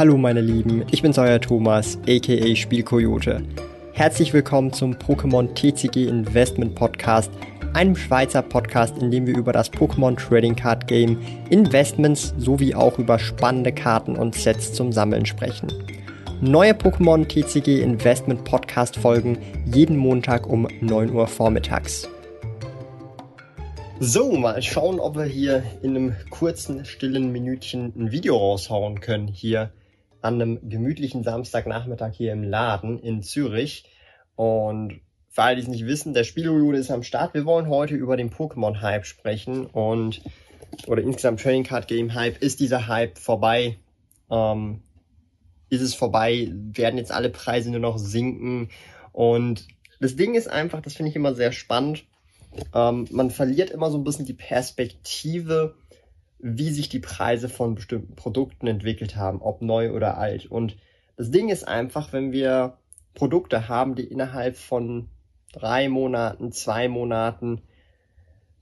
Hallo meine Lieben, ich bin's euer Thomas, aka Spielkoyote. Herzlich willkommen zum Pokémon TCG Investment Podcast, einem Schweizer Podcast, in dem wir über das Pokémon Trading Card Game, Investments sowie auch über spannende Karten und Sets zum Sammeln sprechen. Neue Pokémon TCG Investment Podcast folgen jeden Montag um 9 Uhr vormittags. So, mal schauen, ob wir hier in einem kurzen, stillen Minütchen ein Video raushauen können. Hier an einem gemütlichen Samstagnachmittag hier im Laden in Zürich. Und für alle, die es nicht wissen, der Spielrude ist am Start. Wir wollen heute über den Pokémon-Hype sprechen und oder insgesamt Trading Card Game Hype. Ist dieser Hype vorbei? Ähm, ist es vorbei? Werden jetzt alle Preise nur noch sinken? Und das Ding ist einfach, das finde ich immer sehr spannend ähm, man verliert immer so ein bisschen die Perspektive, wie sich die Preise von bestimmten Produkten entwickelt haben, ob neu oder alt. Und das Ding ist einfach, wenn wir Produkte haben, die innerhalb von drei Monaten, zwei Monaten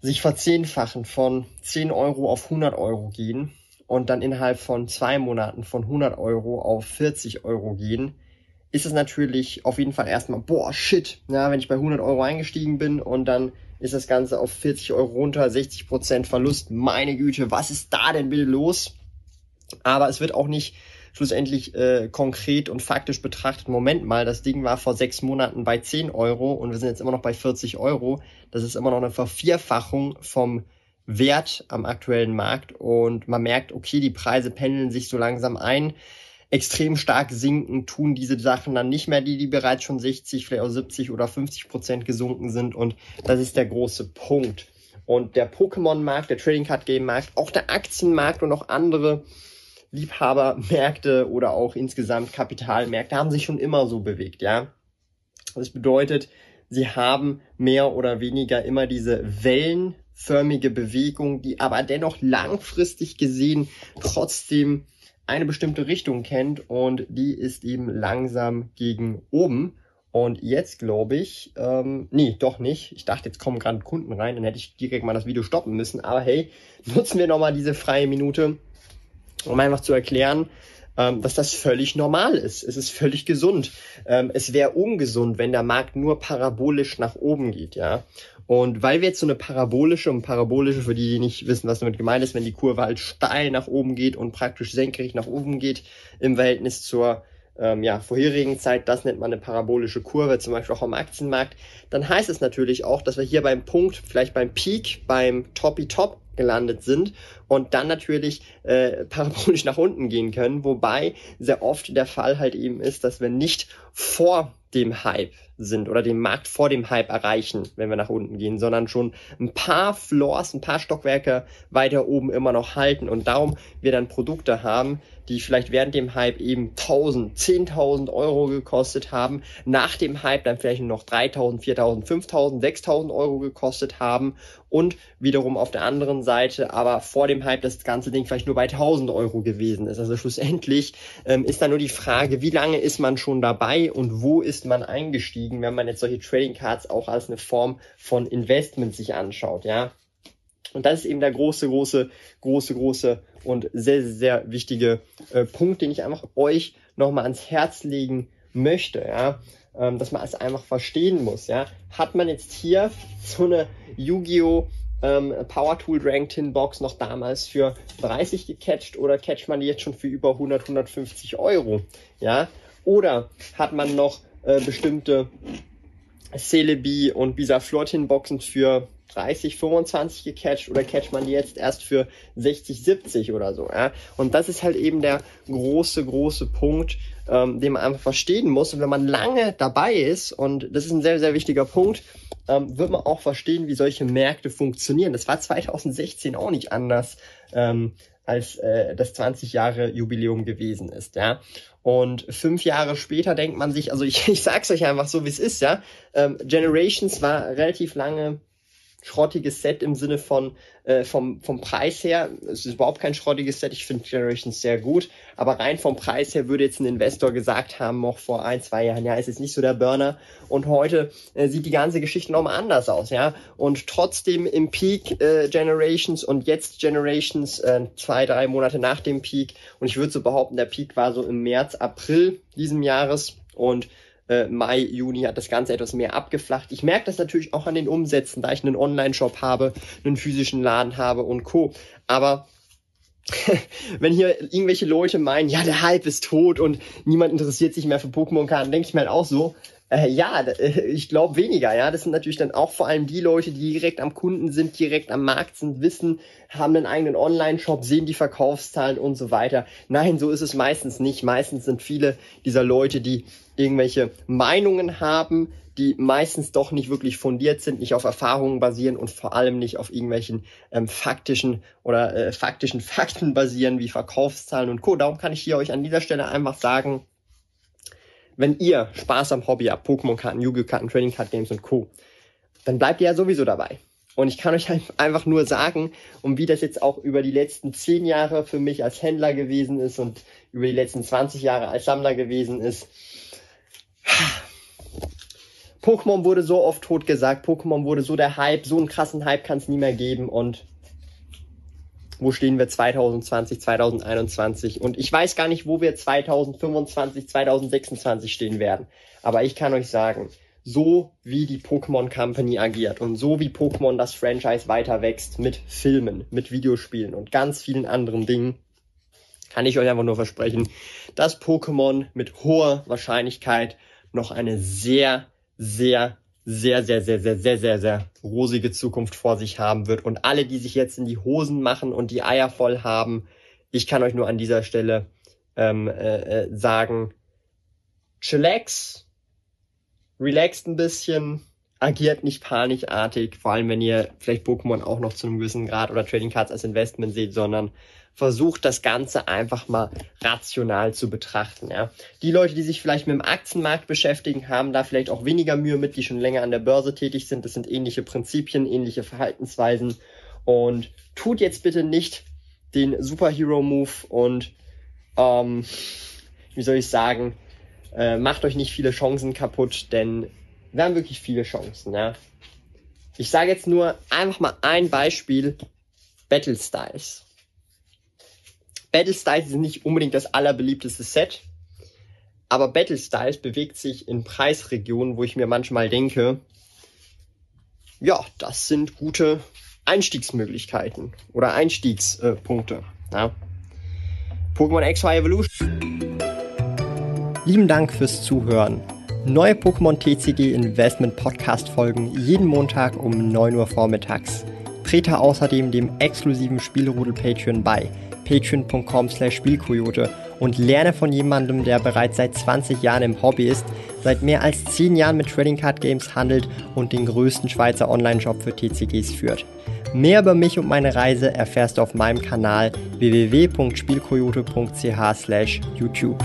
sich verzehnfachen, von 10 Euro auf 100 Euro gehen und dann innerhalb von zwei Monaten von 100 Euro auf 40 Euro gehen, ist es natürlich auf jeden Fall erstmal, boah, shit, ja, wenn ich bei 100 Euro eingestiegen bin und dann ist das Ganze auf 40 Euro runter, 60% Verlust. Meine Güte, was ist da denn bitte los? Aber es wird auch nicht schlussendlich äh, konkret und faktisch betrachtet. Moment mal, das Ding war vor sechs Monaten bei 10 Euro und wir sind jetzt immer noch bei 40 Euro. Das ist immer noch eine Vervierfachung vom Wert am aktuellen Markt und man merkt, okay, die Preise pendeln sich so langsam ein extrem stark sinken, tun diese Sachen dann nicht mehr, die, die bereits schon 60, vielleicht auch 70 oder 50 Prozent gesunken sind. Und das ist der große Punkt. Und der Pokémon-Markt, der Trading Card Game-Markt, auch der Aktienmarkt und auch andere Liebhabermärkte oder auch insgesamt Kapitalmärkte haben sich schon immer so bewegt, ja. Das bedeutet, sie haben mehr oder weniger immer diese wellenförmige Bewegung, die aber dennoch langfristig gesehen trotzdem eine bestimmte Richtung kennt und die ist eben langsam gegen oben. Und jetzt glaube ich, ähm, nee, doch nicht. Ich dachte, jetzt kommen gerade Kunden rein, dann hätte ich direkt mal das Video stoppen müssen. Aber hey, nutzen wir nochmal diese freie Minute, um einfach zu erklären, ähm, dass das völlig normal ist. Es ist völlig gesund. Ähm, es wäre ungesund, wenn der Markt nur parabolisch nach oben geht, ja. Und weil wir jetzt so eine parabolische und parabolische, für die, die nicht wissen, was damit gemeint ist, wenn die Kurve halt steil nach oben geht und praktisch senkrecht nach oben geht im Verhältnis zur ähm, ja, vorherigen Zeit, das nennt man eine parabolische Kurve, zum Beispiel auch am Aktienmarkt, dann heißt es natürlich auch, dass wir hier beim Punkt, vielleicht beim Peak, beim Toppy Top gelandet sind und dann natürlich äh, parabolisch nach unten gehen können, wobei sehr oft der Fall halt eben ist, dass wir nicht vor dem Hype sind oder den Markt vor dem Hype erreichen, wenn wir nach unten gehen, sondern schon ein paar Floors, ein paar Stockwerke weiter oben immer noch halten und darum wir dann Produkte haben, die vielleicht während dem Hype eben 1000, 10.000 Euro gekostet haben, nach dem Hype dann vielleicht nur noch 3000, 4000, 5000, 6000 Euro gekostet haben und wiederum auf der anderen Seite aber vor dem Hype das ganze Ding vielleicht nur bei 1000 Euro gewesen ist. Also schlussendlich ähm, ist da nur die Frage, wie lange ist man schon dabei und wo ist man eingestiegen, wenn man jetzt solche Trading Cards auch als eine Form von Investment sich anschaut, ja. Und das ist eben der große, große, große, große und sehr, sehr wichtige äh, Punkt, den ich einfach euch nochmal ans Herz legen möchte, ja, ähm, dass man es einfach verstehen muss, ja. Hat man jetzt hier so eine Yu-Gi-Oh! Ähm, Power Tool Rank Tin Box noch damals für 30 gecatcht oder catcht man die jetzt schon für über 100, 150 Euro, ja? Oder hat man noch äh, bestimmte Celebi und Bisa Tin Boxen für 30, 25 gecatcht oder catcht man die jetzt erst für 60, 70 oder so. Ja? Und das ist halt eben der große, große Punkt, ähm, den man einfach verstehen muss. Und wenn man lange dabei ist, und das ist ein sehr, sehr wichtiger Punkt, ähm, wird man auch verstehen, wie solche Märkte funktionieren. Das war 2016 auch nicht anders. Ähm, als äh, das 20 Jahre Jubiläum gewesen ist, ja. Und fünf Jahre später denkt man sich, also ich, ich sag's euch einfach so, wie es ist, ja. Ähm, Generations war relativ lange schrottiges Set im Sinne von äh, vom, vom Preis her. Es ist überhaupt kein schrottiges Set. Ich finde Generations sehr gut. Aber rein vom Preis her würde jetzt ein Investor gesagt haben, noch vor ein, zwei Jahren, ja, ist jetzt nicht so der Burner. Und heute äh, sieht die ganze Geschichte nochmal anders aus, ja. Und trotzdem im Peak äh, Generations und jetzt Generations äh, zwei, drei Monate nach dem Peak. Und ich würde so behaupten, der Peak war so im März, April diesen Jahres. Und äh, Mai, Juni hat das Ganze etwas mehr abgeflacht. Ich merke das natürlich auch an den Umsätzen, da ich einen Online-Shop habe, einen physischen Laden habe und Co. Aber wenn hier irgendwelche Leute meinen, ja, der Hype ist tot und niemand interessiert sich mehr für Pokémon-Karten, denke ich mir halt auch so, äh, ja, äh, ich glaube weniger, ja. Das sind natürlich dann auch vor allem die Leute, die direkt am Kunden sind, direkt am Markt sind, wissen, haben einen eigenen Online-Shop, sehen die Verkaufszahlen und so weiter. Nein, so ist es meistens nicht. Meistens sind viele dieser Leute, die irgendwelche Meinungen haben, die meistens doch nicht wirklich fundiert sind, nicht auf Erfahrungen basieren und vor allem nicht auf irgendwelchen ähm, faktischen oder äh, faktischen Fakten basieren, wie Verkaufszahlen und Co. Darum kann ich hier euch an dieser Stelle einfach sagen, wenn ihr Spaß am Hobby habt, Pokémon-Karten, Yu-Gi-Oh-Karten, Trading Card Games und Co., dann bleibt ihr ja sowieso dabei. Und ich kann euch einfach nur sagen, und wie das jetzt auch über die letzten zehn Jahre für mich als Händler gewesen ist und über die letzten 20 Jahre als Sammler gewesen ist. Pokémon wurde so oft tot gesagt, Pokémon wurde so der Hype, so einen krassen Hype kann es nie mehr geben und wo stehen wir 2020, 2021 und ich weiß gar nicht, wo wir 2025, 2026 stehen werden. Aber ich kann euch sagen, so wie die Pokémon Company agiert und so wie Pokémon das Franchise weiter wächst mit Filmen, mit Videospielen und ganz vielen anderen Dingen, kann ich euch einfach nur versprechen, dass Pokémon mit hoher Wahrscheinlichkeit noch eine sehr, sehr sehr, sehr, sehr, sehr, sehr, sehr, sehr rosige Zukunft vor sich haben wird. Und alle, die sich jetzt in die Hosen machen und die Eier voll haben, ich kann euch nur an dieser Stelle ähm, äh, äh sagen, chillax, relaxt ein bisschen, agiert nicht panikartig, vor allem wenn ihr vielleicht Pokémon auch noch zu einem gewissen Grad oder Trading Cards als Investment seht, sondern versucht das Ganze einfach mal rational zu betrachten. Ja. Die Leute, die sich vielleicht mit dem Aktienmarkt beschäftigen, haben da vielleicht auch weniger Mühe mit, die schon länger an der Börse tätig sind. Das sind ähnliche Prinzipien, ähnliche Verhaltensweisen. Und tut jetzt bitte nicht den Superhero-Move und ähm, wie soll ich sagen, äh, macht euch nicht viele Chancen kaputt, denn wir haben wirklich viele Chancen. Ja. Ich sage jetzt nur einfach mal ein Beispiel. Battle Styles. Battle Styles ist nicht unbedingt das allerbeliebteste Set, aber Battle Styles bewegt sich in Preisregionen, wo ich mir manchmal denke, ja, das sind gute Einstiegsmöglichkeiten oder Einstiegspunkte. ja. Pokémon XY Evolution. Lieben Dank fürs Zuhören. Neue Pokémon TCG Investment Podcast folgen jeden Montag um 9 Uhr vormittags. Trete außerdem dem exklusiven Spielrudel Patreon bei patreon.com slash Spielkoyote und lerne von jemandem, der bereits seit 20 Jahren im Hobby ist, seit mehr als 10 Jahren mit Trading Card Games handelt und den größten Schweizer Online-Shop für TCGs führt. Mehr über mich und meine Reise erfährst du auf meinem Kanal www.spielkoyote.ch slash YouTube.